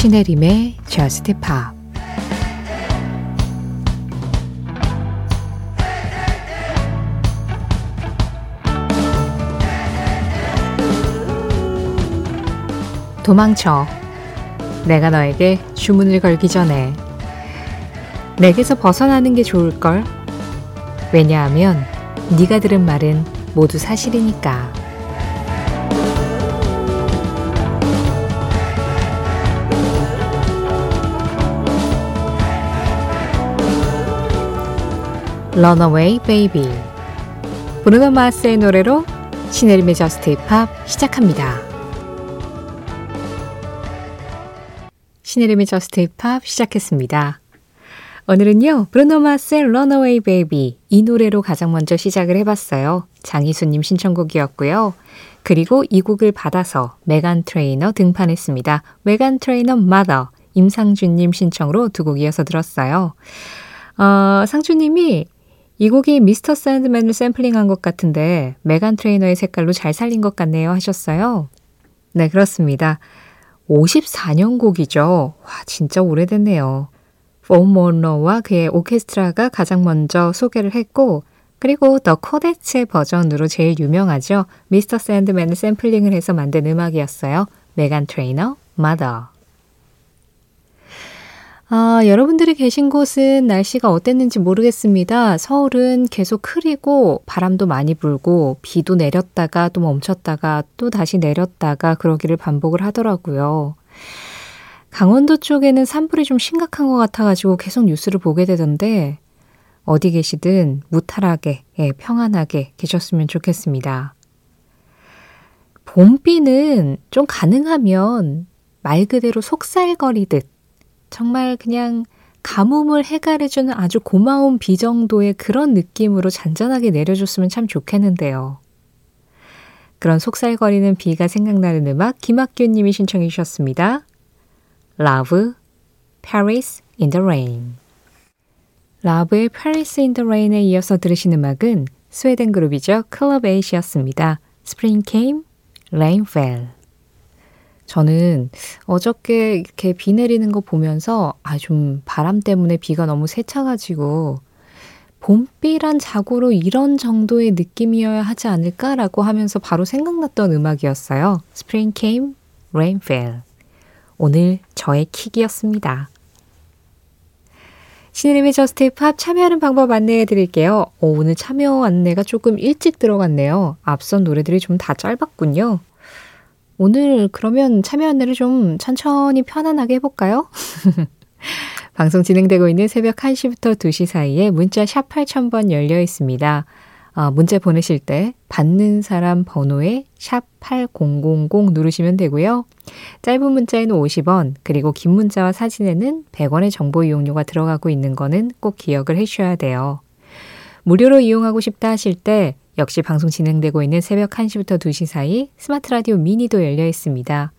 신혜림의 Just Pop 도망쳐. 내가 너에게 주문을 걸기 전에 내게서 벗어나는 게 좋을걸. 왜냐하면 네가 들은 말은 모두 사실이니까. Runaway Baby 브루노 마스의 노래로 신혜림의 Just Pop 시작합니다. 신혜림의 Just Pop 시작했습니다. 오늘은요, 브루노 마스의 Runaway Baby 이 노래로 가장 먼저 시작을 해봤어요. 장희수님 신청곡이었고요. 그리고 이 곡을 받아서 메간 트레이너 등판했습니다. 메간 트레이너 Mother 임상준님 신청으로 두 곡 이어서 들었어요. 어, 상준님이 이 곡이 Mr. Sandman을 샘플링한 것 같은데 메간 트레이너의 색깔로 잘 살린 것 같네요 하셨어요. 네, 그렇습니다. 54년 곡이죠. 와, 진짜 오래됐네요. 본 먼로와 그의 오케스트라가 가장 먼저 소개를 했고 그리고 더 코데츠의 버전으로 제일 유명하죠. Mr. Sandman을 샘플링을 해서 만든 음악이었어요. 메간 트레이너, Mother. 아, 여러분들이 계신 곳은 날씨가 어땠는지 모르겠습니다. 서울은 계속 흐리고 바람도 많이 불고 비도 내렸다가 또 멈췄다가 또 다시 내렸다가 그러기를 반복을 하더라고요. 강원도 쪽에는 산불이 좀 심각한 것 같아가지고 계속 뉴스를 보게 되던데 어디 계시든 무탈하게, 예, 평안하게 계셨으면 좋겠습니다. 봄비는 좀 가능하면 말 그대로 속살거리듯 정말 그냥 가뭄을 해결해주는 아주 고마운 비 정도의 그런 느낌으로 잔잔하게 내려줬으면 참 좋겠는데요. 그런 속살거리는 비가 생각나는 음악 김학규 님이 신청해 주셨습니다. Love, Paris in the Rain 라브의 Paris in the Rain에 이어서 들으신 음악은 스웨덴 그룹이죠. 클럽 에이시였습니다. Spring came, rain fell. 저는 어저께 이렇게 비 내리는 거 보면서 아, 좀 바람 때문에 비가 너무 세차가지고 봄비란 자고로 이런 정도의 느낌이어야 하지 않을까라고 하면서 바로 생각났던 음악이었어요. Spring came, rain fell. 오늘 저의 pick이었습니다. 신혜림의 Just Pop 참여하는 방법 안내해 드릴게요. 오, 오늘 참여 안내가 조금 일찍 들어갔네요. 앞선 노래들이 좀 다 짧았군요. 오늘 그러면 참여 안내를 좀 천천히 편안하게 해볼까요? 방송 진행되고 있는 새벽 1시부터 2시 사이에 문자 샵 8000번 열려 있습니다. 어, 문자 보내실 때 받는 사람 번호에 샵 8000 누르시면 되고요. 짧은 문자에는 50원, 그리고 긴 문자와 사진에는 100원의 정보 이용료가 들어가고 있는 거는 꼭 기억을 해 주셔야 돼요. 무료로 이용하고 싶다 하실 때 역시 방송 진행되고 있는 새벽 1시부터 2시 사이 스마트 라디오 미니도 열려 있습니다.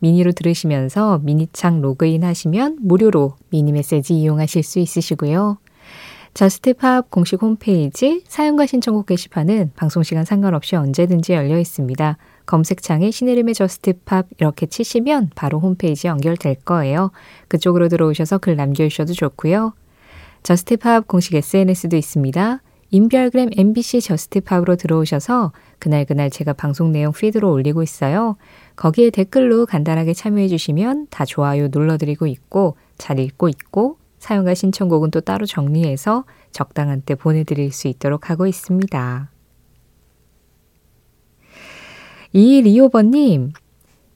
미니로 들으시면서 미니창 로그인 하시면 무료로 미니 메시지 이용하실 수 있으시고요. Just Pop 공식 홈페이지 사연과 신청곡 게시판은 방송시간 상관없이 언제든지 열려 있습니다. 검색창에 신혜림의 Just Pop 이렇게 치시면 바로 홈페이지 연결될 거예요. 그쪽으로 들어오셔서 글 남겨주셔도 좋고요. 저스트팝 공식 SNS도 있습니다. 인별그램 MBC Just Pop으로 들어오셔서 그날그날 제가 방송 내용 피드로 올리고 있어요. 거기에 댓글로 간단하게 참여해 주시면 다 좋아요 눌러드리고 있고 잘 읽고 있고 사용과 신청곡은 또 따로 정리해서 적당한 때 보내드릴 수 있도록 하고 있습니다. 이 리오버님,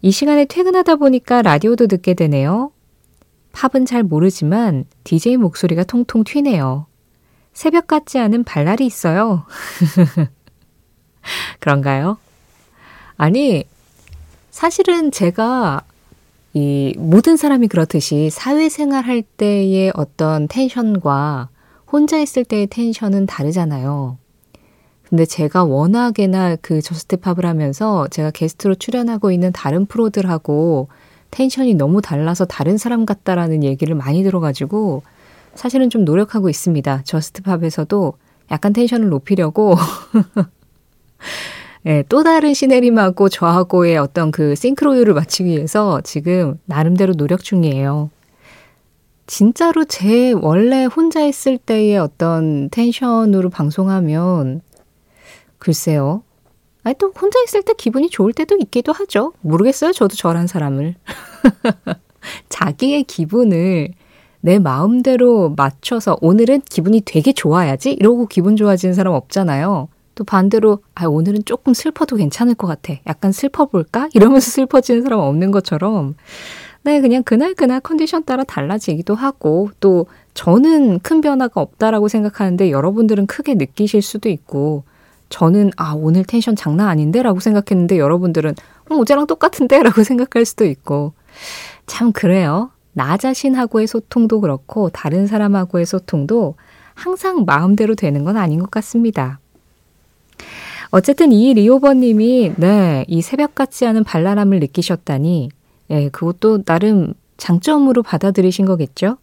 이 시간에 퇴근하다 보니까 라디오도 듣게 되네요. 팝은 잘 모르지만 DJ 목소리가 통통 튀네요. 새벽 같지 않은 발랄이 있어요. 그런가요? 아니, 사실은 제가 이 모든 사람이 그렇듯이 사회생활 할 때의 어떤 텐션과 혼자 있을 때의 텐션은 다르잖아요. 근데 제가 워낙에나 그 저스트팝을 하면서 제가 게스트로 출연하고 있는 다른 프로들하고 텐션이 너무 달라서 다른 사람 같다라는 얘기를 많이 들어가지고 사실은 좀 노력하고 있습니다. 저스트팝에서도 약간 텐션을 높이려고 예, 또 다른 시네림하고 저하고의 어떤 그 싱크로율을 맞추기 위해서 지금 나름대로 노력 중이에요. 진짜로 제 원래 혼자 있을 때의 어떤 텐션으로 방송하면 글쎄요. 아니 또 혼자 있을 때 기분이 좋을 때도 있기도 하죠. 모르겠어요. 저도 저란 사람을. 자기의 기분을 내 마음대로 맞춰서 오늘은 기분이 되게 좋아야지 이러고 기분 좋아지는 사람 없잖아요. 또 반대로 아 오늘은 조금 슬퍼도 괜찮을 것 같아. 약간 슬퍼 볼까? 이러면서 슬퍼지는 사람 없는 것처럼 네, 그냥 그날 그날 컨디션 따라 달라지기도 하고, 또 저는 큰 변화가 없다라고 생각하는데 여러분들은 크게 느끼실 수도 있고, 저는 아, 오늘 텐션 장난 아닌데? 라고 생각했는데 여러분들은 어, 어제랑 똑같은데? 라고 생각할 수도 있고, 참 그래요. 나 자신하고의 소통도 그렇고, 다른 사람하고의 소통도 항상 마음대로 되는 건 아닌 것 같습니다. 어쨌든 이 리오버님이, 네, 이 새벽 같지 않은 발랄함을 느끼셨다니, 예, 그것도 나름 장점으로 받아들이신 거겠죠?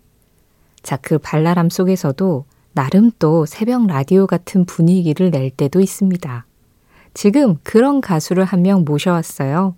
자, 그 발랄함 속에서도 나름 또 새벽 라디오 같은 분위기를 낼 때도 있습니다. 지금 그런 가수를 한 명 모셔왔어요.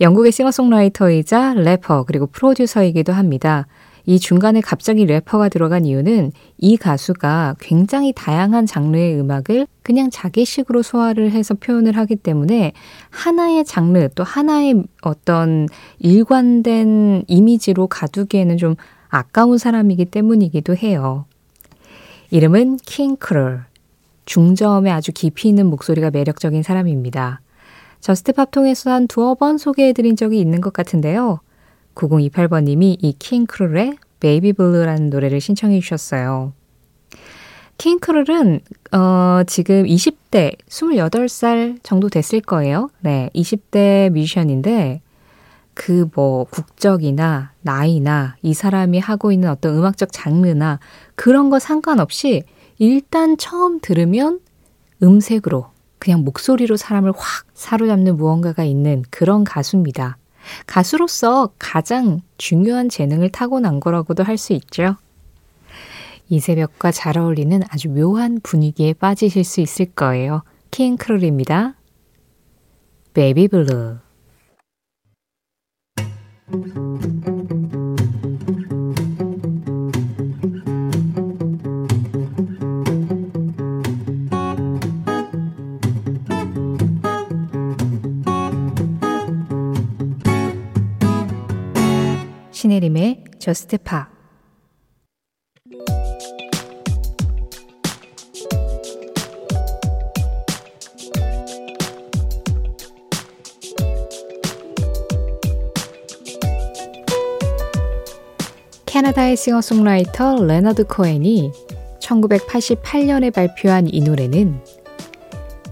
영국의 싱어송라이터이자 래퍼 그리고 프로듀서이기도 합니다. 이 중간에 갑자기 래퍼가 들어간 이유는 이 가수가 굉장히 다양한 장르의 음악을 그냥 자기식으로 소화를 해서 표현을 하기 때문에 하나의 장르 또 하나의 어떤 일관된 이미지로 가두기에는 좀 아까운 사람이기 때문이기도 해요. 이름은 킹크룰. 중저음에 아주 깊이 있는 목소리가 매력적인 사람입니다. Just Pop 통해서 한 두어 번 소개해드린 적이 있는 것 같은데요. 9028번님이 이 킹크룰의 Baby Blue라는 노래를 신청해 주셨어요. 킹크룰은 어, 지금 20대, 28살 정도 됐을 거예요. 네, 20대 뮤지션인데 그 뭐 국적이나 나이나 이 사람이 하고 있는 어떤 음악적 장르나 그런 거 상관없이 일단 처음 들으면 음색으로 그냥 목소리로 사람을 확 사로잡는 무언가가 있는 그런 가수입니다. 가수로서 가장 중요한 재능을 타고난 거라고도 할 수 있죠. 이 새벽과 잘 어울리는 아주 묘한 분위기에 빠지실 수 있을 거예요. 킹크룰입니다. Baby Blue Just Pop 캐나다의 싱어송라이터 레너드 코엔이 1988년에 발표한 이 노래는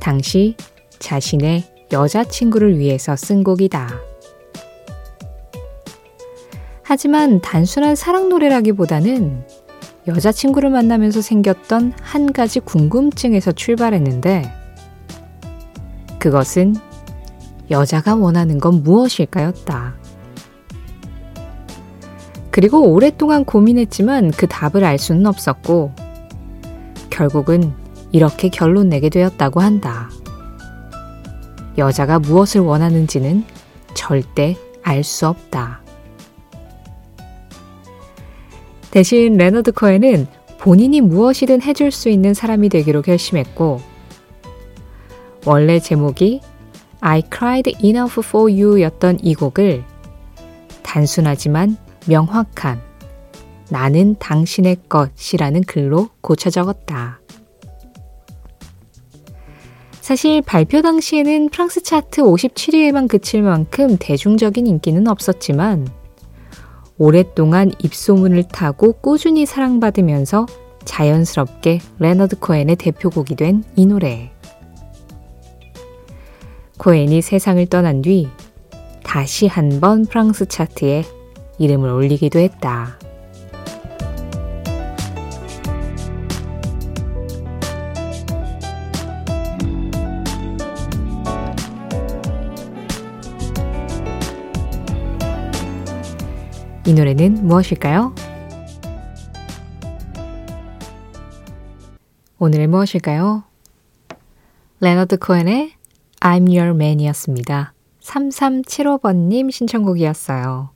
당시 자신의 여자친구를 위해서 쓴 곡이다. 하지만 단순한 사랑 노래라기보다는 여자친구를 만나면서 생겼던 한 가지 궁금증에서 출발했는데 그것은 여자가 원하는 건 무엇일까였다. 그리고 오랫동안 고민했지만 그 답을 알 수는 없었고 결국은 이렇게 결론 내게 되었다고 한다. 여자가 무엇을 원하는지는 절대 알 수 없다. 대신 레너드 코엔은 본인이 무엇이든 해줄 수 있는 사람이 되기로 결심했고, 원래 제목이 I cried enough for you 였던 이 곡을 단순하지만 명확한 나는 당신의 것이라는 글로 고쳐 적었다. 사실 발표 당시에는 프랑스 차트 57위에만 그칠 만큼 대중적인 인기는 없었지만 오랫동안 입소문을 타고 꾸준히 사랑받으면서 자연스럽게 레너드 코엔의 대표곡이 된 이 노래. 코엔이 세상을 떠난 뒤 다시 한번 프랑스 차트에 이름을 올리기도 했다. 이 노래는 무엇일까요? 오늘의 무엇일까요? 레너드 코엔의 I'm Your Man이었습니다. 3375번님 신청곡이었어요.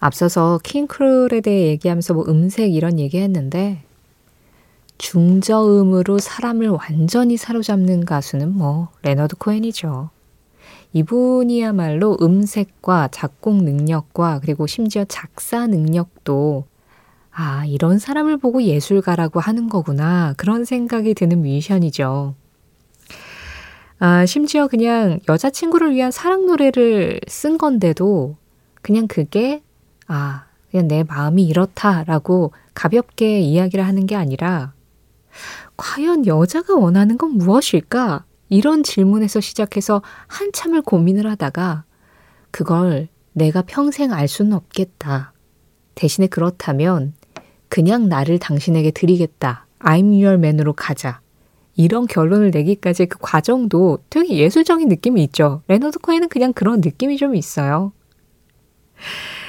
앞서서 킹크룰에 대해 얘기하면서 뭐 음색 이런 얘기 했는데, 중저음으로 사람을 완전히 사로잡는 가수는 뭐, 레너드 코엔이죠. 이분이야말로 음색과 작곡 능력과 그리고 심지어 작사 능력도 아, 이런 사람을 보고 예술가라고 하는 거구나. 그런 생각이 드는 뮤지션이죠. 아, 심지어 그냥 여자친구를 위한 사랑 노래를 쓴 건데도 그냥 그게 아, 그냥 내 마음이 이렇다라고 가볍게 이야기를 하는 게 아니라 과연 여자가 원하는 건 무엇일까? 이런 질문에서 시작해서 한참을 고민을 하다가 그걸 내가 평생 알 수는 없겠다. 대신에 그렇다면 그냥 나를 당신에게 드리겠다. I'm your man으로 가자. 이런 결론을 내기까지 그 과정도 되게 예술적인 느낌이 있죠. 레너드 코엔은 그냥 그런 느낌이 좀 있어요.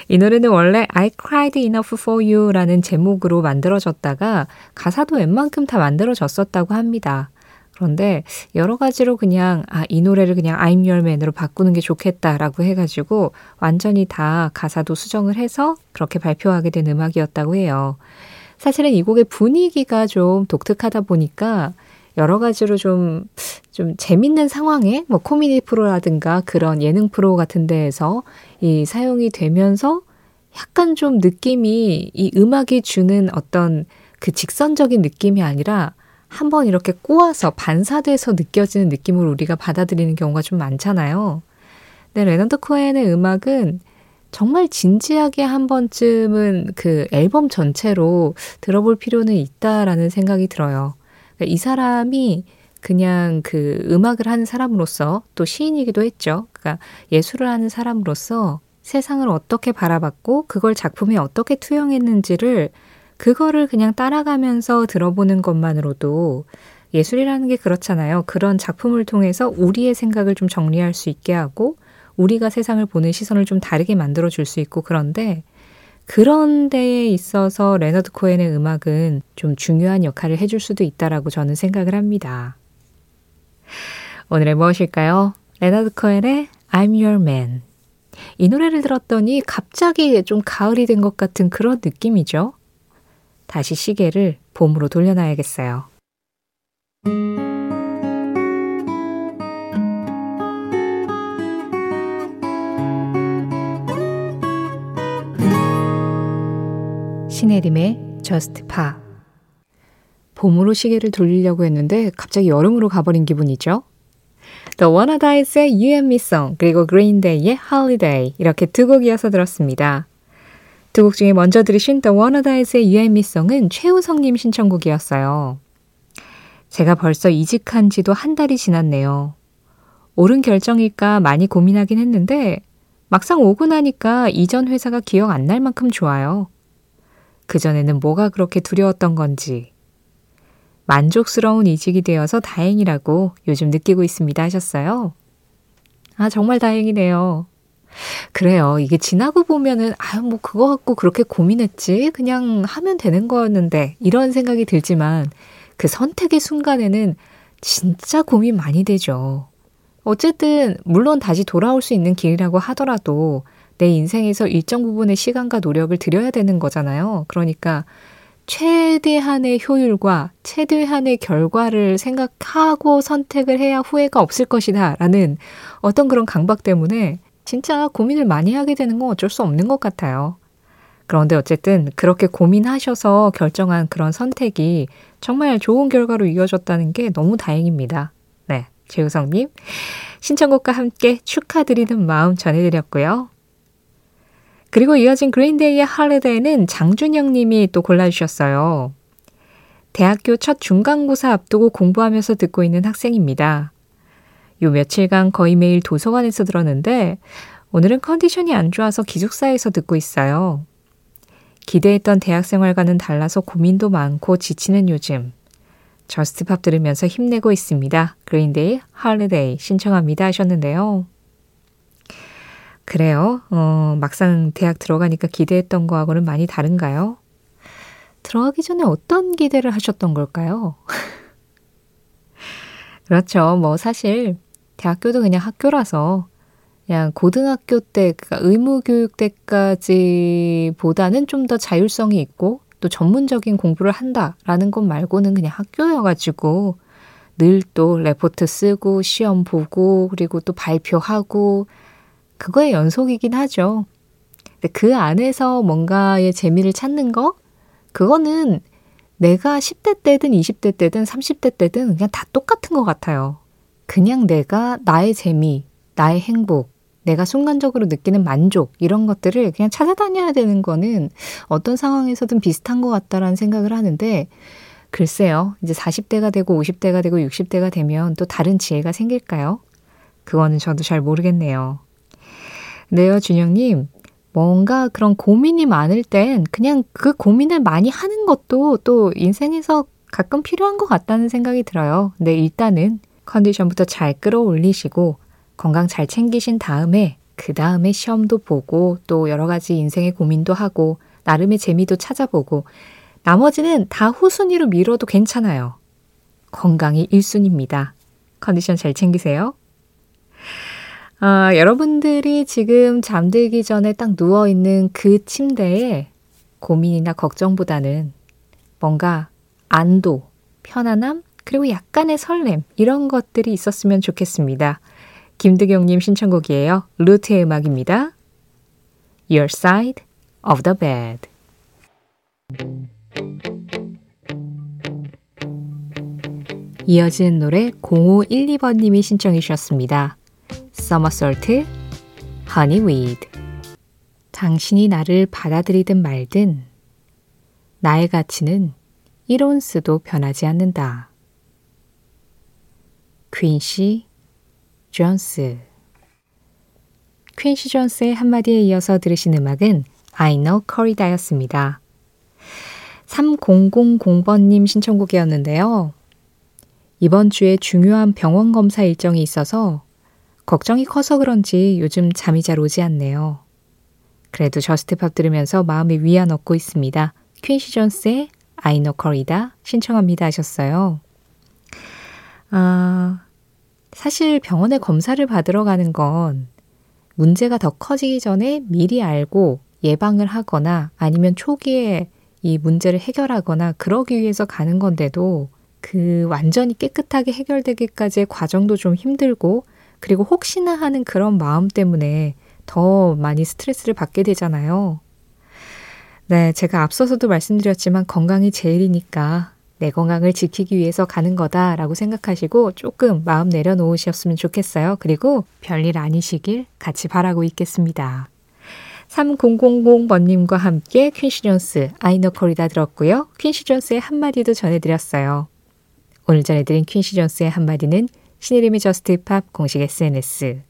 이 노래는 원래 I cried enough for you 라는 제목으로 만들어졌다가 가사도 웬만큼 다 만들어졌었다고 합니다. 그런데 여러 가지로 그냥 아, 이 노래를 그냥 I'm Your Man으로 바꾸는 게 좋겠다라고 해가지고 완전히 다 가사도 수정을 해서 그렇게 발표하게 된 음악이었다고 해요. 사실은 이 곡의 분위기가 좀 독특하다 보니까 여러 가지로 좀, 좀 재밌는 상황에 뭐 코미디 프로라든가 그런 예능 프로 같은 데에서 이 사용이 되면서 약간 좀 느낌이 이 음악이 주는 어떤 그 직선적인 느낌이 아니라 한번 이렇게 꼬아서 반사돼서 느껴지는 느낌으로 우리가 받아들이는 경우가 좀 많잖아요. 근데 레너드 코엔의 음악은 정말 진지하게 한 번쯤은 그 앨범 전체로 들어볼 필요는 있다라는 생각이 들어요. 그러니까 이 사람이 그냥 그 음악을 하는 사람으로서 또 시인이기도 했죠. 그러니까 예술을 하는 사람으로서 세상을 어떻게 바라봤고 그걸 작품에 어떻게 투영했는지를 그거를 그냥 따라가면서 들어보는 것만으로도 예술이라는 게 그렇잖아요. 그런 작품을 통해서 우리의 생각을 좀 정리할 수 있게 하고 우리가 세상을 보는 시선을 좀 다르게 만들어 줄 수 있고 그런데 그런 데에 있어서 레너드 코엔의 음악은 좀 중요한 역할을 해줄 수도 있다라고 저는 생각을 합니다. 오늘의 무엇일까요? 레너드 코엔의 I'm Your Man. 이 노래를 들었더니 갑자기 좀 가을이 된 것 같은 그런 느낌이죠. 다시 시계를 봄으로 돌려놔야겠어요. 신혜림의 Just Pa 봄으로 시계를 돌리려고 했는데 갑자기 여름으로 가버린 기분이죠. The Wannadies의 You and Me Song 그리고 Green Day의 Holiday 이렇게 두 곡 이어서 들었습니다. 두 곡 중에 먼저 들으신 The Wannadies의 You and Me Song은 최우성님 신청곡이었어요. 제가 벌써 이직한 지도 한 달이 지났네요. 옳은 결정일까 많이 고민하긴 했는데 막상 오고 나니까 이전 회사가 기억 안 날 만큼 좋아요. 그전에는 뭐가 그렇게 두려웠던 건지. 만족스러운 이직이 되어서 다행이라고 요즘 느끼고 있습니다 하셨어요. 아, 정말 다행이네요. 그래요. 이게 지나고 보면은, 아유, 뭐, 그거 갖고 그렇게 고민했지? 그냥 하면 되는 거였는데, 이런 생각이 들지만, 그 선택의 순간에는 진짜 고민 많이 되죠. 어쨌든, 물론 다시 돌아올 수 있는 길이라고 하더라도, 내 인생에서 일정 부분의 시간과 노력을 들여야 되는 거잖아요. 그러니까, 최대한의 효율과 최대한의 결과를 생각하고 선택을 해야 후회가 없을 것이다. 라는 어떤 그런 강박 때문에 진짜 고민을 많이 하게 되는 건 어쩔 수 없는 것 같아요. 그런데 어쨌든 그렇게 고민하셔서 결정한 그런 선택이 정말 좋은 결과로 이어졌다는 게 너무 다행입니다. 네, 최우성님. 신청곡과 함께 축하드리는 마음 전해드렸고요. 그리고 이어진 그린데이의 Holiday는 장준영 님이 또 골라주셨어요. 대학교 첫 중간고사 앞두고 공부하면서 듣고 있는 학생입니다. 요 며칠간 거의 매일 도서관에서 들었는데 오늘은 컨디션이 안 좋아서 기숙사에서 듣고 있어요. 기대했던 대학 생활과는 달라서 고민도 많고 지치는 요즘. JUST POP 들으면서 힘내고 있습니다. 그린데이 Holiday 신청합니다 하셨는데요. 그래요. 어, 막상 대학 들어가니까 기대했던 거하고는 많이 다른가요? 들어가기 전에 어떤 기대를 하셨던 걸까요? 그렇죠. 뭐 사실 대학교도 그냥 학교라서 그냥 고등학교 때, 그러니까 의무교육 때까지보다는 좀 더 자율성이 있고 또 전문적인 공부를 한다라는 것 말고는 그냥 학교여가지고 늘 또 레포트 쓰고 시험 보고 그리고 또 발표하고 그거의 연속이긴 하죠. 근데 그 안에서 뭔가의 재미를 찾는 거 그거는 내가 10대 때든 20대 때든 30대 때든 그냥 다 똑같은 것 같아요. 그냥 내가 나의 재미, 나의 행복, 내가 순간적으로 느끼는 만족, 이런 것들을 그냥 찾아다녀야 되는 거는 어떤 상황에서든 비슷한 것 같다라는 생각을 하는데, 글쎄요, 이제 40대가 되고 50대가 되고 60대가 되면 또 다른 지혜가 생길까요? 그거는 저도 잘 모르겠네요. 네요, 준영님. 뭔가 그런 고민이 많을 땐 그냥 그 고민을 많이 하는 것도 또 인생에서 가끔 필요한 것 같다는 생각이 들어요. 근데 일단은 컨디션부터 잘 끌어올리시고 건강 잘 챙기신 다음에 그 다음에 시험도 보고 또 여러 가지 인생의 고민도 하고 나름의 재미도 찾아보고 나머지는 다 후순위로 미뤄도 괜찮아요. 건강이 1순위입니다. 컨디션 잘 챙기세요. 아, 여러분들이 지금 잠들기 전에 딱 누워있는 그 침대에 고민이나 걱정보다는 뭔가 안도, 편안함, 그리고 약간의 설렘, 이런 것들이 있었으면 좋겠습니다. 김득용님 신청곡이에요. 루트의 음악입니다. Your Side of the Bed. 이어진 노래 0512번님이 신청해 주셨습니다. Somersault, Honeyweed. 당신이 나를 받아들이든 말든 나의 가치는 1온스도 변하지 않는다. 퀸시 존스 퀸시 존스의 한마디에 이어서 들으신 음악은 I Know Corrida였습니다. 3000번님 신청곡이었는데요. 이번 주에 중요한 병원 검사 일정이 있어서 걱정이 커서 그런지 요즘 잠이 잘 오지 않네요. 그래도 JUST POP 들으면서 마음에 위안 얻고 있습니다. 퀸시 존스의 Ai No Corrida 신청합니다 하셨어요. 아, 사실 병원에 검사를 받으러 가는 건 문제가 더 커지기 전에 미리 알고 예방을 하거나 아니면 초기에 이 문제를 해결하거나 그러기 위해서 가는 건데도 그 완전히 깨끗하게 해결되기까지의 과정도 좀 힘들고 그리고 혹시나 하는 그런 마음 때문에 더 많이 스트레스를 받게 되잖아요. 네, 제가 앞서서도 말씀드렸지만 건강이 제일이니까 내 건강을 지키기 위해서 가는 거다라고 생각하시고 조금 마음 내려놓으셨으면 좋겠어요. 그리고 별일 아니시길 같이 바라고 있겠습니다. 3000번님과 함께 퀸시 존스 Ai No Corrida 들었고요. 퀸시 존스의 한마디도 전해드렸어요. 오늘 전해드린 퀸시 존스의 한마디는 신혜림의 JUST POP 공식 SNS,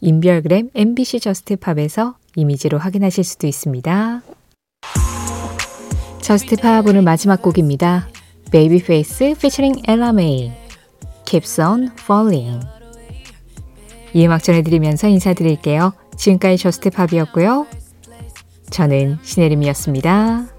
인별그램 MBC JUST POP에서 이미지로 확인하실 수도 있습니다. JUST POP 오늘 마지막 곡입니다. 베이비페이스 피처링 엘라 메이 Keeps on Falling 이 음악 전해드리면서 인사드릴게요. 지금까지 저스트팝이었고요. 저는 신혜림이었습니다.